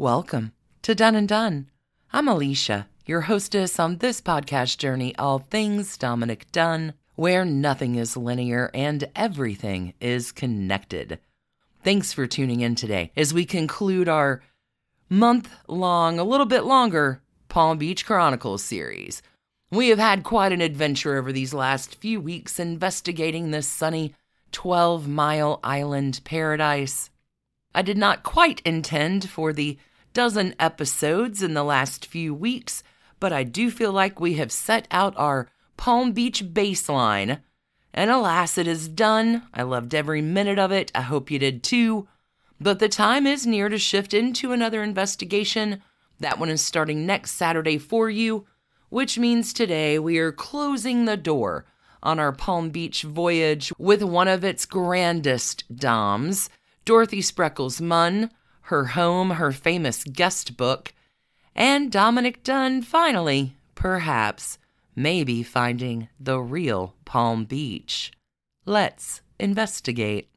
Welcome to Dunne and Done. I'm Alicia, your hostess on this podcast journey, All Things Dominick Dunne, where nothing is linear and everything is connected. Thanks for tuning in today as we conclude our month long, a little bit longer Palm Beach Chronicles series. We have had quite an adventure over these last few weeks investigating this sunny 12 mile island paradise. I did not quite intend for the dozen episodes in the last few weeks, but I do feel like we have set out our Palm Beach baseline. And alas, it is done. I loved every minute of it. I hope you did too. But the time is near to shift into another investigation. That one is starting next Saturday for you, which means today we are closing the door on our Palm Beach voyage with one of its grandest doms, Dorothy Spreckels Munn, her home, her famous guest book, and Dominick Dunne finally, perhaps, maybe finding the real Palm Beach. Let's investigate.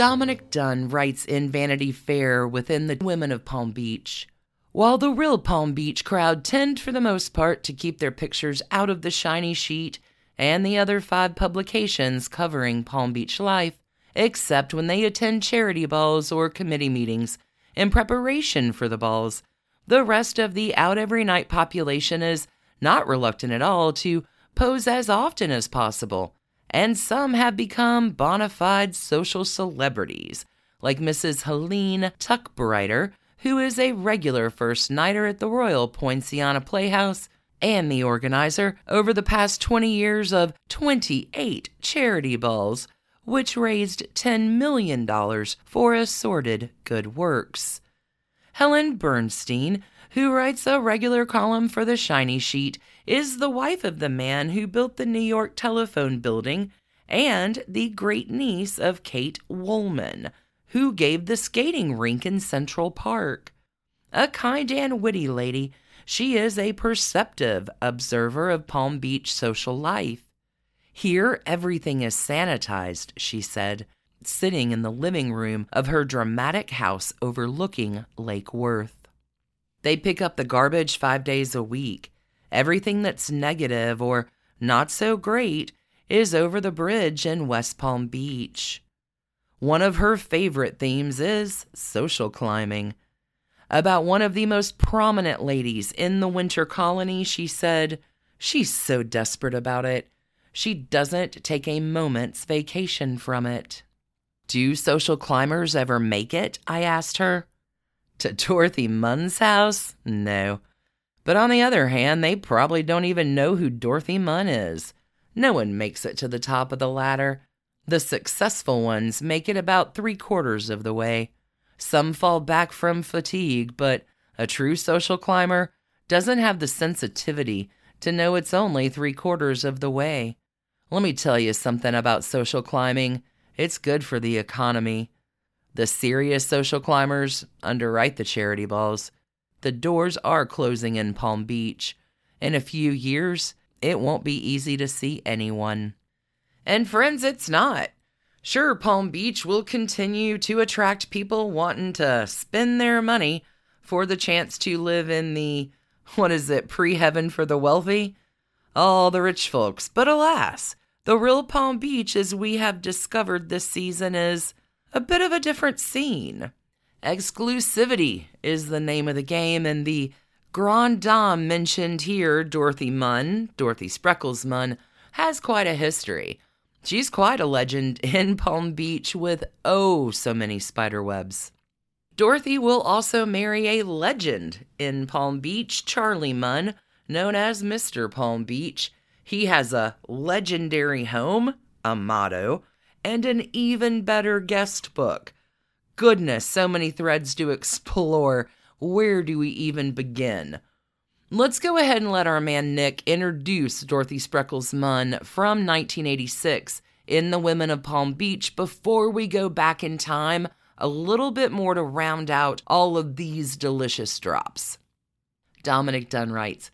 Dominick Dunne writes in Vanity Fair within the Women of Palm Beach while the real Palm Beach crowd tend for the most part to keep their pictures out of the shiny sheet and the other five publications covering Palm Beach life, except when they attend charity balls or committee meetings in preparation for the balls, the rest of the out every night population is not reluctant at all to pose as often as possible, and some have become bona fide social celebrities, like Mrs. Helene Tuckbrighter, who is a regular first nighter at the Royal Poinciana Playhouse and the organizer over the past 20 years of 28 charity balls, which raised $10 million for assorted good works. Helen Bernstein, who writes a regular column for the Shiny Sheet, is the wife of the man who built the New York Telephone Building and the great niece of Kate Wollman, who gave the skating rink in Central Park. A kind and witty lady, she is a perceptive observer of Palm Beach social life. Here, everything is sanitized, she said, sitting in the living room of her dramatic house overlooking Lake Worth. They pick up the garbage five days a week. Everything that's negative or not so great is over the bridge in West Palm Beach. One of her favorite themes is social climbing. About one of the most prominent ladies in the winter colony, she said, She's so desperate about it. She doesn't take a moment's vacation from it. Do social climbers ever make it? I asked her. To Dorothy Munn's house? No. But on the other hand, they probably don't even know who Dorothy Munn is. No one makes it to the top of the ladder. The successful ones make it about three quarters of the way. Some fall back from fatigue, but a true social climber doesn't have the sensitivity to know it's only three quarters of the way. Let me tell you something about social climbing. It's good for the economy. The serious social climbers underwrite the charity balls. The doors are closing in Palm Beach. In a few years, it won't be easy to see anyone. And friends, it's not. Sure, Palm Beach will continue to attract people wanting to spend their money for the chance to live in the, what is it, pre heaven for the wealthy? All the rich folks. But alas, the real Palm Beach, as we have discovered this season, is a bit of a different scene. Exclusivity is the name of the game, and the Grand Dame mentioned here, Dorothy Munn, Dorothy Spreckels Munn, has quite a history. She's quite a legend in Palm Beach with oh so many spider webs. Dorothy will also marry a legend in Palm Beach, Charlie Munn, known as Mr. Palm Beach. He has a legendary home, Amado, and an even better guest book. Goodness, so many threads to explore. Where do we even begin? Let's go ahead and let our man Nick introduce Dorothy Spreckels Munn from 1986 in The Women of Palm Beach before we go back in time a little bit more to round out all of these delicious drops. Dominick Dunne writes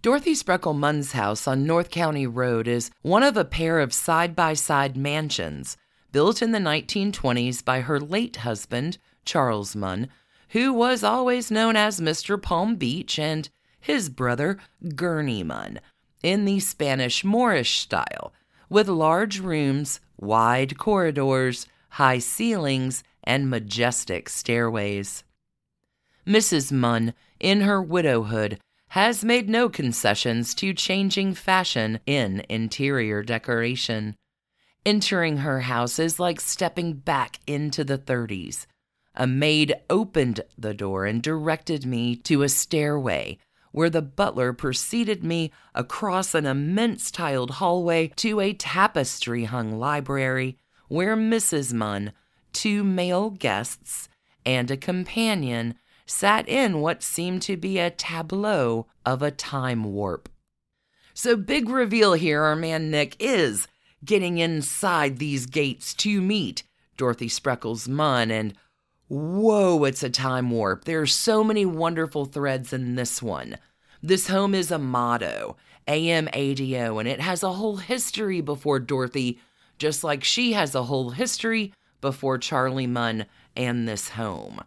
Dorothy Spreckle Munn's house on North County Road is one of a pair of side by side mansions built in the 1920s by her late husband, Charles Munn, who was always known as Mr. Palm Beach, and his brother, Gurney Munn, in the Spanish Moorish style, with large rooms, wide corridors, high ceilings, and majestic stairways. Mrs. Munn, in her widowhood, has made no concessions to changing fashion in interior decoration. Entering her house is like stepping back into the 30s. A maid opened the door and directed me to a stairway where the butler preceded me across an immense tiled hallway to a tapestry hung library where Mrs. Munn, two male guests, and a companion sat in what seemed to be a tableau of a time warp. So, big reveal here our man Nick is getting inside these gates to meet Dorothy Spreckels Munn, and whoa, it's a time warp. There are so many wonderful threads in this one. This home is a motto, AMADO, and it has a whole history before Dorothy, just like she has a whole history before Charlie Munn and this home.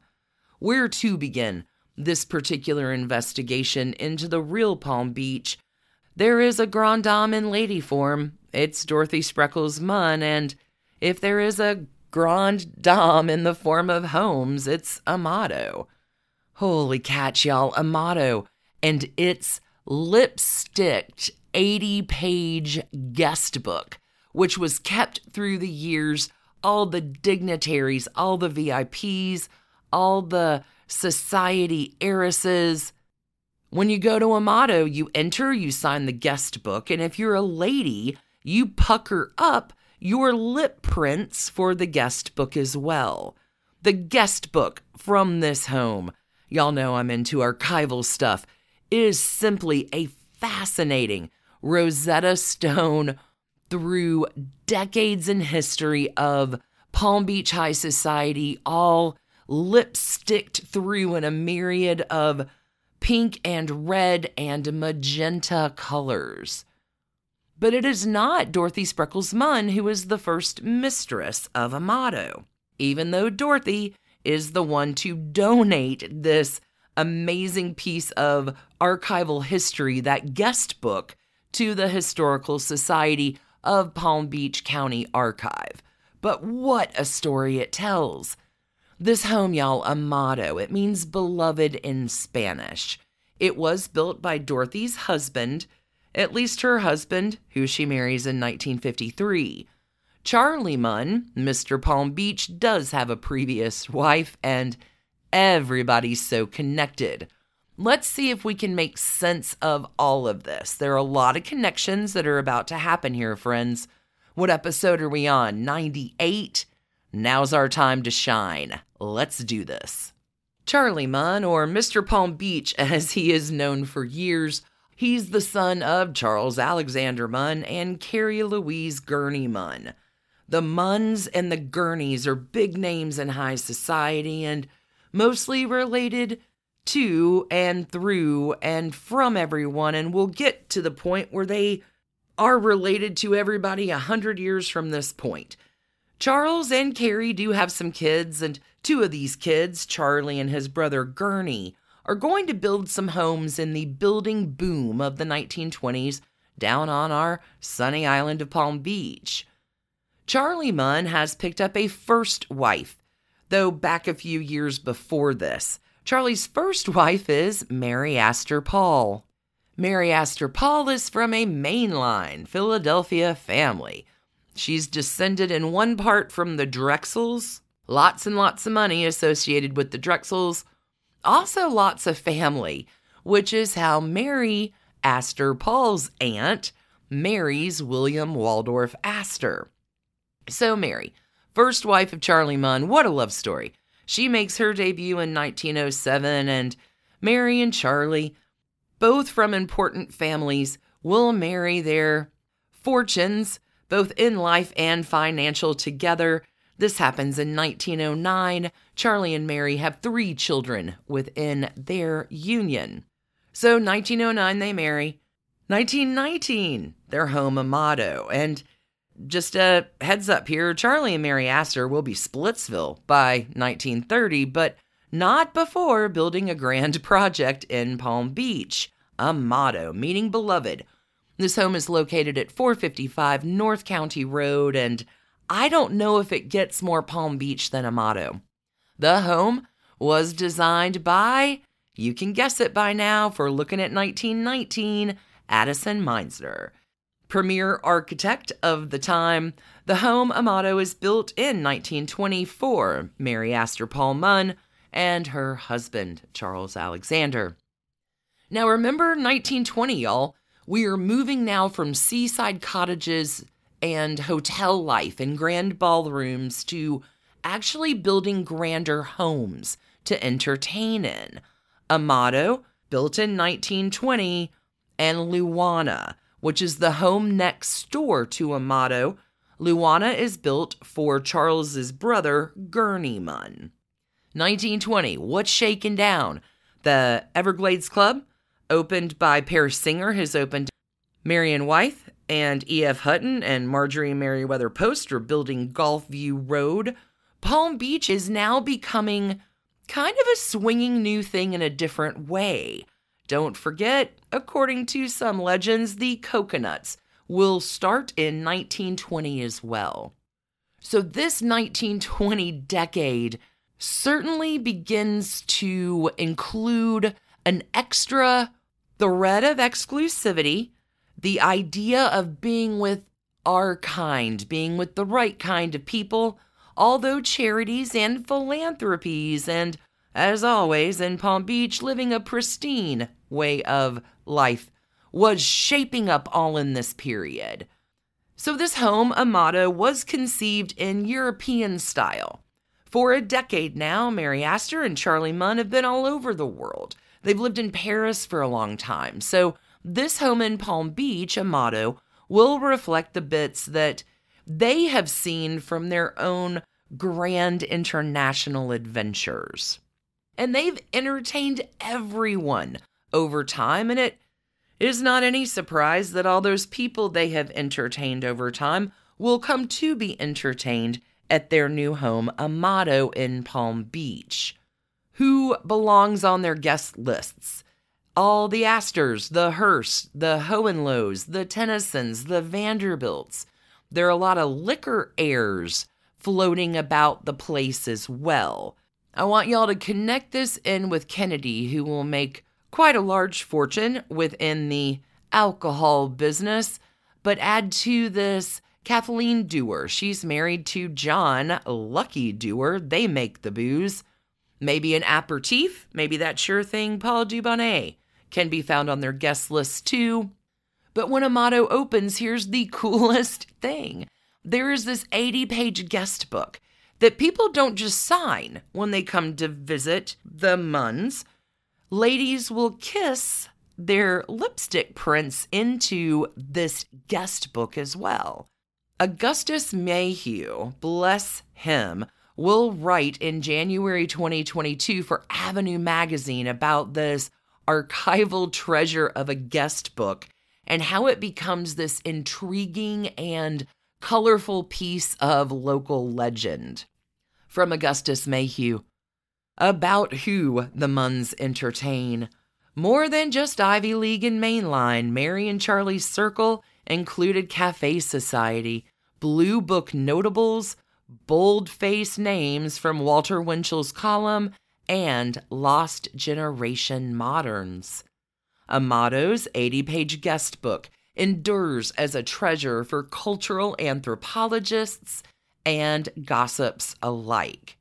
Where to begin this particular investigation into the real Palm Beach? There is a grand dame in lady form. It's Dorothy Spreckels Munn, and if there is a grand dame in the form of homes, it's Amado. Holy catch, y'all, Amado. And it's lipsticked 80 page guest book, which was kept through the years all the dignitaries, all the VIPs, all the society heiresses. When you go to Amado, you enter, you sign the guest book, and if you're a lady, you pucker up your lip prints for the guest book as well. The guest book from this home. Y'all know I'm into archival stuff. It is simply a fascinating Rosetta Stone through decades in history of Palm Beach High Society, all lipsticked through in a myriad of pink and red and magenta colors. But it is not Dorothy Spreckels Munn who is the first mistress of Amado, even though Dorothy is the one to donate this amazing piece of archival history, that guest book, to the Historical Society of Palm Beach County Archive. But what a story it tells! This home, y'all, Amado, it means beloved in Spanish. It was built by Dorothy's husband, at least her husband, who she marries in 1953. Charlie Munn, Mr. Palm Beach, does have a previous wife, and everybody's so connected. Let's see if we can make sense of all of this. There are a lot of connections that are about to happen here, friends. What episode are we on? 98? Now's our time to shine. Let's do this. Charlie Munn, or Mr. Palm Beach as he is known for years, he's the son of Charles Alexander Munn and Carrie Louise Gurney Munn. The Munns and the Gurneys are big names in high society and mostly related to and through and from everyone, and we'll get to the point where they are related to everybody a hundred years from this point. Charles and Carrie do have some kids, and two of these kids, Charlie and his brother Gurney, are going to build some homes in the building boom of the 1920s down on our sunny island of Palm Beach. Charlie Munn has picked up a first wife, though back a few years before this. Charlie's first wife is Mary Astor Paul. Mary Astor Paul is from a mainline Philadelphia family. She's descended in one part from the Drexels, Lots and lots of money associated with the Drexels. Also, lots of family, which is how Mary, Astor Paul's aunt, marries William Waldorf Astor. So, Mary, first wife of Charlie Munn, what a love story. She makes her debut in 1907, and Mary and Charlie, both from important families, will marry their fortunes, both in life and financial, together. This happens in 1909. Charlie and Mary have three children within their union. So, 1909, they marry. 1919, they're home Amado. And just a heads up here Charlie and Mary Astor will be Splitsville by 1930, but not before building a grand project in Palm Beach, Amado, meaning beloved. This home is located at 455 North County Road, and I don't know if it gets more Palm Beach than Amado. The home was designed by, you can guess it by now for looking at 1919, Addison Mizner premier architect of the time. The home Amado is built in 1924, Mary Astor Paul Munn and her husband, Charles Alexander. Now remember 1920, y'all. We are moving now from seaside cottages and hotel life and grand ballrooms to actually building grander homes to entertain in. Amado, built in 1920, and Luana, which is the home next door to Amado. Luana is built for Charles's brother, Gurney Munn. 1920, what's shaking down? The Everglades Club, opened by Paris Singer, has opened. Marion Wyeth and E.F. Hutton and Marjorie Merriweather Post are building Golfview Road. Palm Beach is now becoming kind of a swinging new thing in a different way. Don't forget, according to some legends, the coconuts will start in 1920 as well. So, this 1920 decade certainly begins to include an extra thread of exclusivity, the idea of being with our kind, being with the right kind of people, although charities and philanthropies and as always, in Palm Beach, living a pristine way of life was shaping up all in this period. So, this home, Amado, was conceived in European style. For a decade now, Mary Astor and Charlie Munn have been all over the world. They've lived in Paris for a long time. So, this home in Palm Beach, Amado, will reflect the bits that they have seen from their own grand international adventures and they've entertained everyone over time, and it is not any surprise that all those people they have entertained over time will come to be entertained at their new home, Amado in Palm Beach. Who belongs on their guest lists? All the Astors, the Hearst, the Hohenlohes, the Tennysons, the Vanderbilts. There are a lot of liquor heirs floating about the place as well. I want y'all to connect this in with Kennedy, who will make quite a large fortune within the alcohol business. But add to this Kathleen Dewar. She's married to John Lucky Dewar. They make the booze. Maybe an aperitif, maybe that sure thing Paul Dubonnet can be found on their guest list too. But when Amado opens, here's the coolest thing. There is this 80 page guest book that people don't just sign when they come to visit the Munns. Ladies will kiss their lipstick prints into this guest book as well. Augustus Mayhew, bless him, will write in January 2022 for Avenue Magazine about this archival treasure of a guest book and how it becomes this intriguing and colorful piece of local legend from Augustus Mayhew. About who the Munns entertain. More than just Ivy League and Mainline, Mary and Charlie's circle included Cafe Society, Blue Book notables, bold face names from Walter Winchell's column, and Lost Generation Moderns. Amado's 80 page guest book endures as a treasure for cultural anthropologists and gossips alike.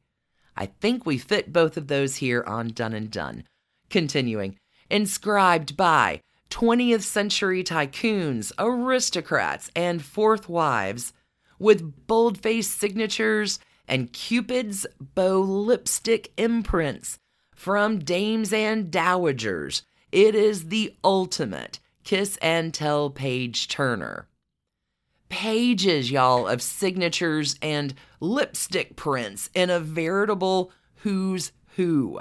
I think we fit both of those here on Dunne and Done. Continuing, inscribed by 20th century tycoons, aristocrats, and fourth wives, with bold faced signatures and Cupid's bow lipstick imprints from dames and dowagers. It is the ultimate kiss and tell page turner. Pages, y'all, of signatures and lipstick prints in a veritable who's who.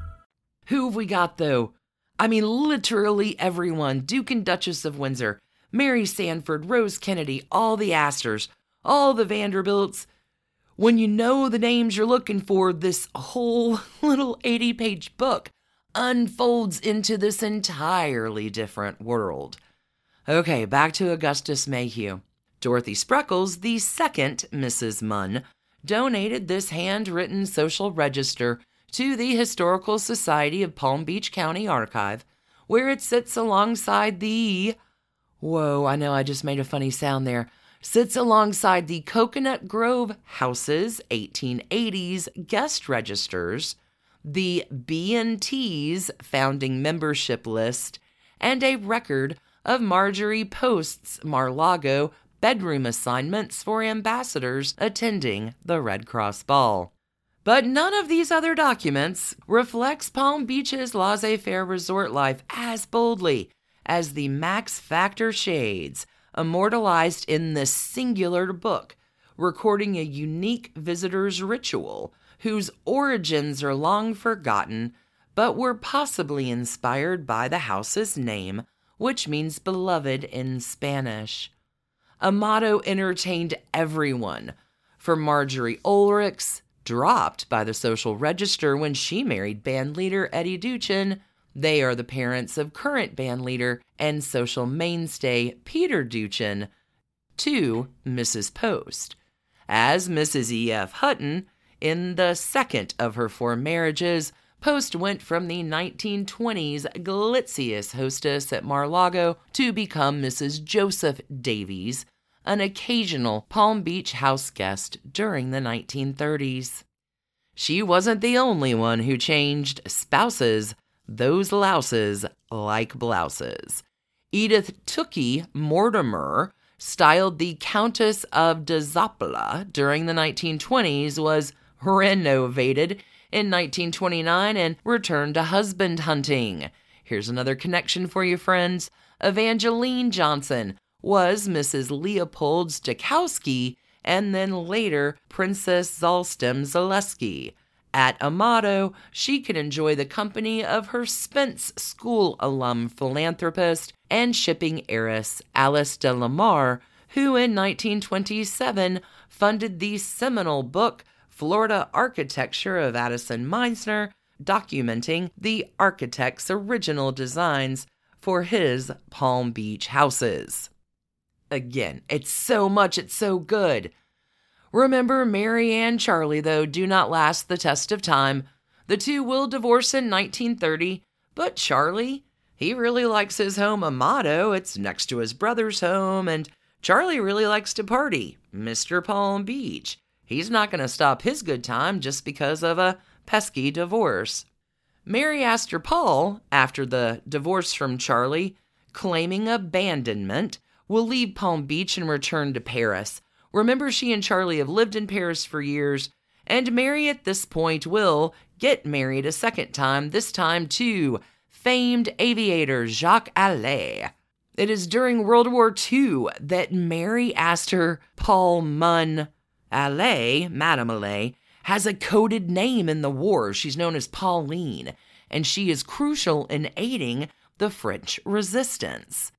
Who have we got though? I mean, literally everyone Duke and Duchess of Windsor, Mary Sandford, Rose Kennedy, all the Astors, all the Vanderbilts. When you know the names you're looking for, this whole little 80 page book unfolds into this entirely different world. Okay, back to Augustus Mayhew. Dorothy Spreckels, the second Mrs. Munn, donated this handwritten social register to the Historical Society of Palm Beach County Archive, where it sits alongside the. Whoa, I know I just made a funny sound there. Sits alongside the Coconut Grove Houses 1880s guest registers, the B&T's founding membership list, and a record of Marjorie Post's Mar-Lago bedroom assignments for ambassadors attending the Red Cross Ball. But none of these other documents reflects Palm Beach's laissez-faire resort life as boldly as the Max Factor shades immortalized in this singular book, recording a unique visitor's ritual whose origins are long forgotten but were possibly inspired by the house's name, which means beloved in Spanish. Amado entertained everyone, from Marjorie Oelrichs dropped by the social register when she married bandleader Eddy Duchin. They are the parents of current bandleader and social mainstay Peter Duchin, to Mrs. Post. As Mrs. E.F. Hutton, in the second of her four marriages, Post went from the 1920s glitziest hostess at Mar-Lago to become Mrs. Joseph Davies, an occasional Palm Beach house guest during the 1930s. She wasn't the only one who changed spouses, those louses, like blouses. Edith Tookie Mortimer, styled the Countess of de Zoppola during the 1920s, was renovated in 1929 and returned to husband hunting. Here's another connection for you, friends. Evangeline Johnson was Mrs. Leopold Stokowski and then later Princess Zalstem-Zalessky. At Amado, she could enjoy the company of her Spence School alum philanthropist and shipping heiress Alice de Lamar, who in 1927 funded the seminal book Florida Architecture of Addison Mizner, documenting the architect's original designs for his Palm Beach houses. Again, it's so much, it's so good. Remember, Mary and Charlie, though, do not last the test of time. The two will divorce in 1930, but Charlie, he really likes his home Amado. It's next to his brother's home, and Charlie really likes to party. Mr. Palm Beach. He's not going to stop his good time just because of a pesky divorce. Mary Astor Paul, after the divorce from Charlie, claiming abandonment, will leave Palm Beach and return to Paris, Remember, she and Charlie have lived in Paris for years, and Mary at this point will get married a second time, this time to famed aviator Jacques Allais. It is during World War II that Mary Astor Paul Munn Allais, Madame Allais, has a coded name in the war. She's known as Pauline, and she is crucial in aiding the French resistance.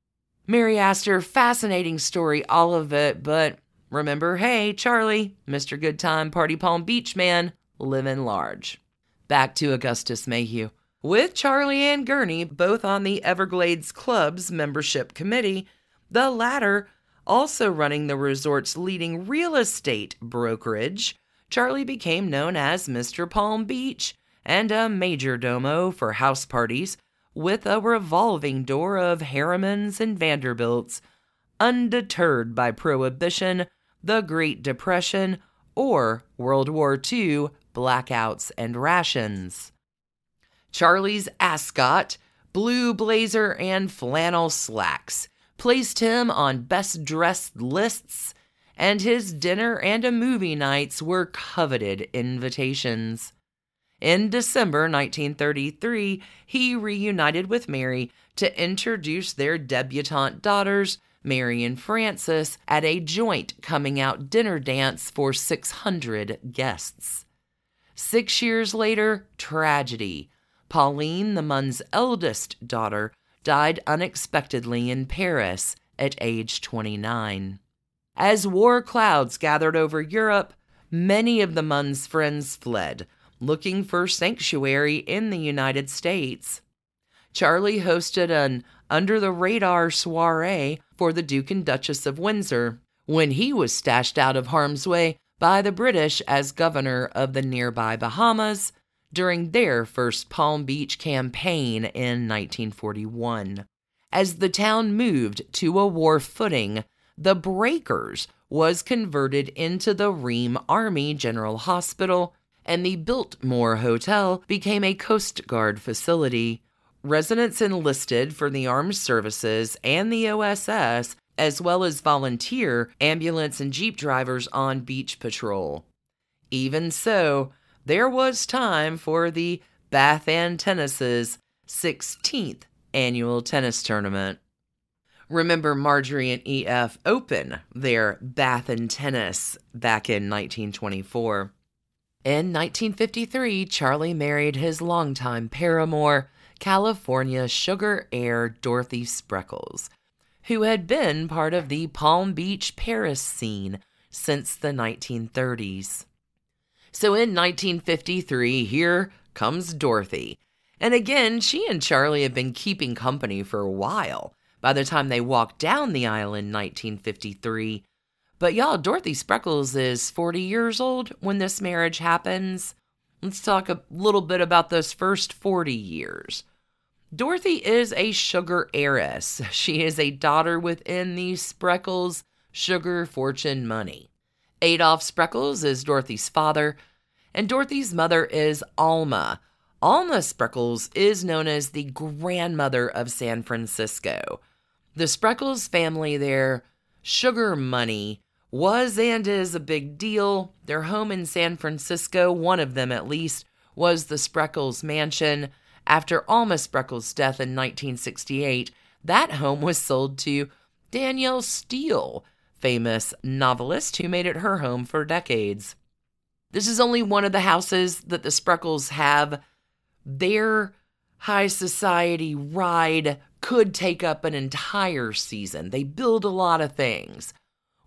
Mary Astor, fascinating story, all of it, but remember, hey, Charlie, Mr. Good Time Party Palm Beach man, living large. Back to Augustus Mayhew. With Charlie and Gurney both on the Everglades Club's membership committee, the latter also running the resort's leading real estate brokerage, Charlie became known as Mr. Palm Beach and a major domo for house parties with a revolving door of Harrimans and Vanderbilts, undeterred by Prohibition, the Great Depression, or World War II blackouts and rations. Charlie's ascot, blue blazer and flannel slacks, placed him on best dressed lists, and his dinner and a movie nights were coveted invitations. In December 1933, he reunited with Mary to introduce their debutante daughters, Mary and Frances, at a joint coming out dinner dance for 600 guests. Six years later, tragedy. Pauline, the Munn's eldest daughter, died unexpectedly in Paris at age 29. As war clouds gathered over Europe, many of the Munn's friends fled, looking for sanctuary in the United States. Charlie hosted an under the radar soiree for the Duke and Duchess of Windsor when he was stashed out of harm's way by the British as governor of the nearby Bahamas during their first Palm Beach campaign in 1941. As the town moved to a war footing, the Breakers was converted into the Ream Army General Hospital, and the Biltmore Hotel became a Coast Guard facility. Residents enlisted for the armed services and the OSS, as well as volunteer ambulance and jeep drivers on beach patrol. Even so, there was time for the Bath and Tennis's 16th annual tennis tournament. Remember Marjorie and EF Open their Bath and Tennis back in 1924. In 1953, Charlie married his longtime paramour, California sugar heir Dorothy Spreckels, who had been part of the Palm Beach Paris scene since the 1930s. So in 1953, here comes Dorothy. And again, she and Charlie have been keeping company for a while by the time they walked down the aisle in 1953. But y'all, Dorothy Spreckels is 40 years old when this marriage happens. Let's talk a little bit about those first 40 years. Dorothy is a sugar heiress. She is a daughter within the Spreckels sugar fortune money. Adolph Spreckels is Dorothy's father, and Dorothy's mother is Alma. Alma Spreckels is known as the grandmother of San Francisco. The Spreckels family, their sugar money, was and is a big deal. Their home in San Francisco, one of them at least, was the Spreckels mansion. After Alma Spreckels' death in 1968, that home was sold to Danielle Steel, famous novelist who made it her home for decades. This is only one of the houses that the Spreckels have. Their high society ride could take up an entire season. They build a lot of things.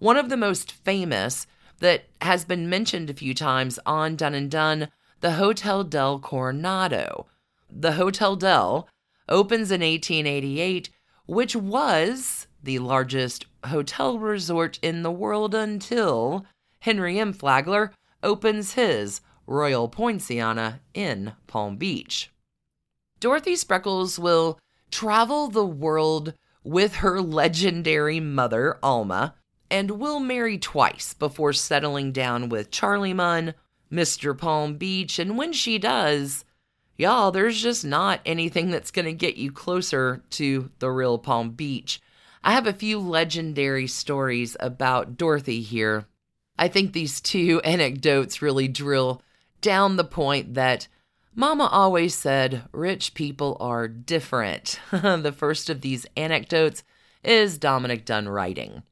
One of the most famous that has been mentioned a few times on Dunne and Done, the Hotel del Coronado. The Hotel del opens in 1888, which was the largest hotel resort in the world until Henry M. Flagler opens his Royal Poinciana in Palm Beach. Dorothy Spreckels will travel the world with her legendary mother, Alma, and will marry twice before settling down with Charlie Munn, Mr. Palm Beach, and when she does, y'all, there's just not anything that's going to get you closer to the real Palm Beach. I have a few legendary stories about Dorothy here I think these two anecdotes really drill down the point that Mama always said rich people are different. the first of these anecdotes is Dominick Dunne writing.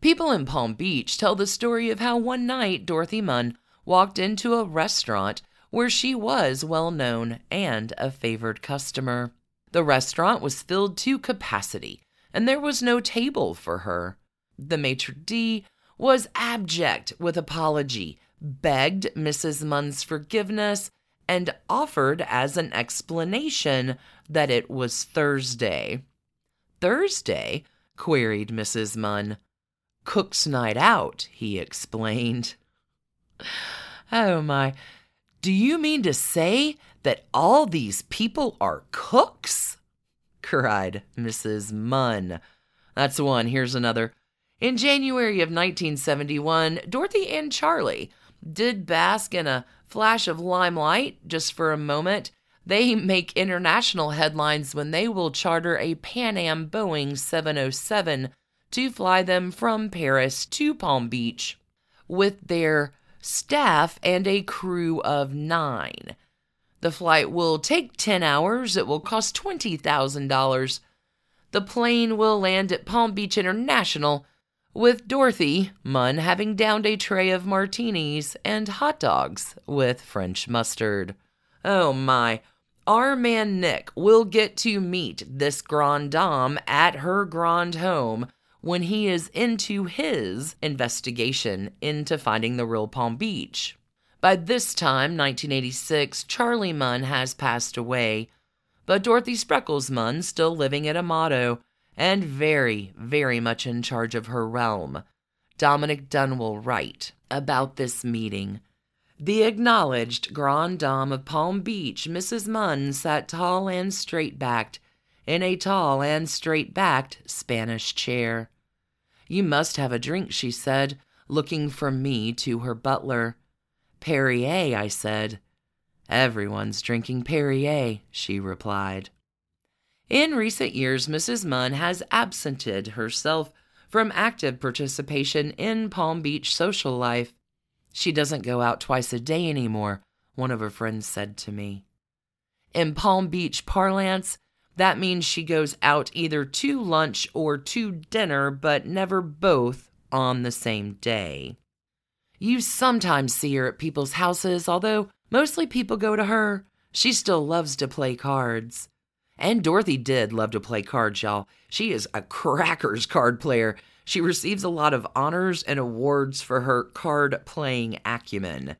People in Palm Beach tell the story of how one night Dorothy Munn walked into a restaurant where she was well known and a favored customer. The restaurant was filled to capacity, and there was no table for her. The maitre d' was abject with apology, begged Mrs. Munn's forgiveness, and offered as an explanation that it was Thursday. Thursday? queried Mrs. Munn. Cook's night out, he explained. Oh my, do you mean to say that all these people are cooks? cried Mrs. Munn. That's one. Here's another. In January of 1971, Dorothy and Charlie did bask in a flash of limelight just for a moment. They make international headlines when they will charter a Pan Am Boeing 707 to fly them from Paris to Palm Beach with their staff and a crew of nine. The flight will take 10 hours. It will cost $20,000. The plane will land at Palm Beach International with Dorothy Munn having downed a tray of martinis and hot dogs with French mustard. Oh my, our man Nick will get to meet this grande dame at her grand home when he is into his investigation into finding the real Palm Beach. By this time, 1986, Charlie Munn has passed away, but Dorothy Spreckels Munn still living at Amado and very, very much in charge of her realm. Dominick Dunne will write about this meeting. The acknowledged Grande Dame of Palm Beach, Mrs. Munn, sat tall and straight backed in a tall and straight backed Spanish chair. You must have a drink, she said, looking from me to her butler. Perrier, I said. Everyone's drinking Perrier, she replied. In recent years, Mrs. Munn has absented herself from active participation in Palm Beach social life. She doesn't go out twice a day anymore, one of her friends said to me. In Palm Beach parlance, that means she goes out either to lunch or to dinner, but never both on the same day. You sometimes see her at people's houses, although mostly people go to her. She still loves to play cards. And Dorothy did love to play cards, y'all. She is a crackers card player. She receives a lot of honors and awards for her card playing acumen.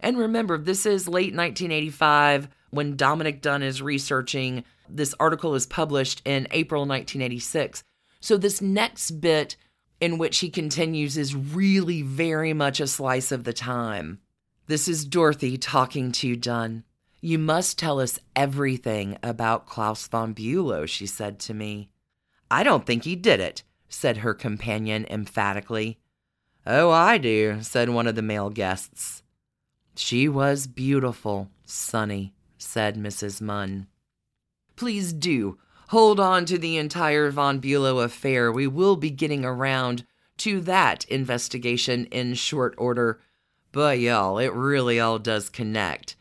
And remember, this is late 1985 when Dominick Dunne is researching. This article is published in April 1986. So, this next bit in which he continues is really very much a slice of the time. This is Dorothy talking to Dunne. You must tell us everything about Klaus von Bülow, she said to me. I don't think he did it, said her companion emphatically. Oh, I do, said one of the male guests. She was beautiful, Sunny, said Mrs. Munn. Please do hold on to the entire Von Bülow affair. We will be getting around to that investigation in short order. But y'all, it really all does connect.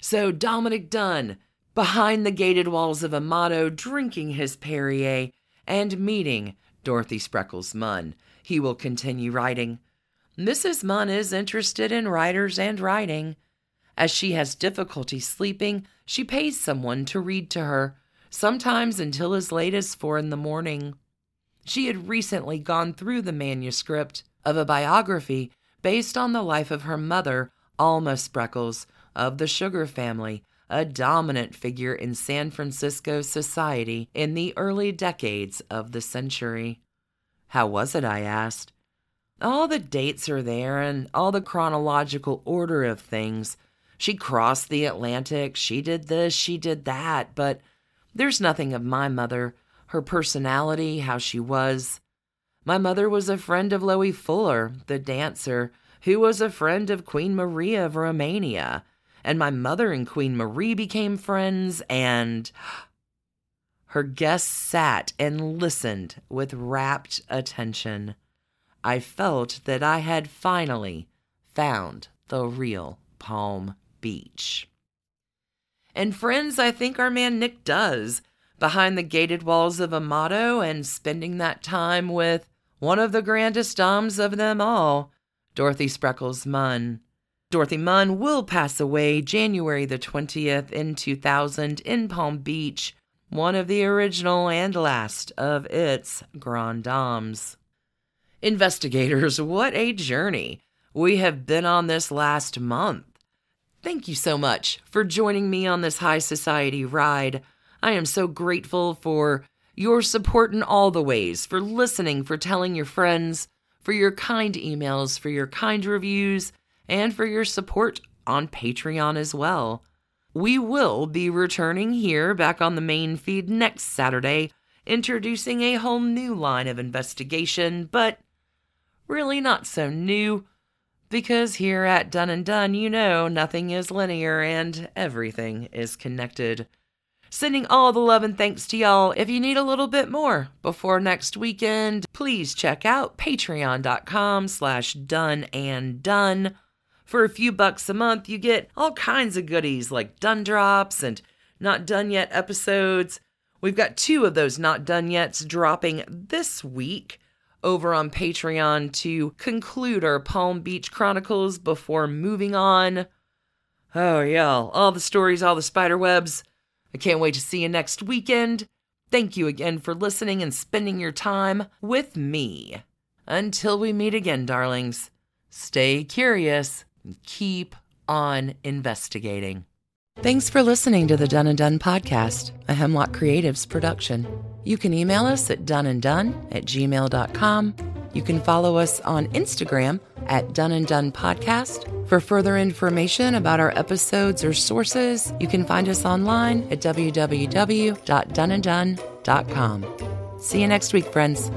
So Dominick Dunne, behind the gated walls of Amado, drinking his Perrier and meeting Dorothy Spreckels Munn. He will continue writing. Mrs. Munn is interested in writers and writing. As she has difficulty sleeping, she pays someone to read to her, sometimes until as late as four in the morning. She had recently gone through the manuscript of a biography based on the life of her mother, Alma Spreckels, of the Sugar family, a dominant figure in San Francisco society in the early decades of the century. How was it? I asked. All the dates are there and all the chronological order of things. She crossed the Atlantic, she did this, she did that, but there's nothing of my mother, her personality, how she was. My mother was a friend of Loie Fuller, the dancer, who was a friend of Queen Maria of Romania and my mother and Queen Marie became friends, and her guests sat and listened with rapt attention. I felt that I had finally found the real Palm Beach. And friends, I think our man Nick does behind the gated walls of Amado and spending that time with one of the grandest doms of them all, Dorothy Spreckels Munn. Dorothy Munn will pass away January the 20th in 2000 in Palm Beach, one of the original and last of its Grand Dames. Investigators, what a journey we have been on this last month. Thank you so much for joining me on this high society ride. I am so grateful for your support in all the ways, for listening, for telling your friends, for your kind emails, for your kind reviews, and for your support on Patreon as well. We will be returning here back on the main feed next Saturday, introducing a whole new line of investigation, but really not so new because here at Dunne and Done, you know nothing is linear and everything is connected. Sending all the love and thanks to y'all. If you need a little bit more before next weekend, please check out patreon.com slash done and done. For a few bucks a month, you get all kinds of goodies like done drops and not done yet episodes. We've got two of those not done yets dropping this week over on Patreon to conclude our Palm Beach Chronicles before moving on. Oh, y'all, all the stories, all the spider webs. I can't wait to see you next weekend. Thank you again for listening and spending your time with me. Until we meet again, darlings, stay curious and keep on investigating. Thanks for listening to the Dunne and Done podcast, a Hemlock Creatives production. You can email us at doneanddone at gmail.com. You can follow us on Instagram at Dunne and Done Podcast. For further information about our episodes or sources, you can find us online at www.doneanddone.com. See you next week, friends.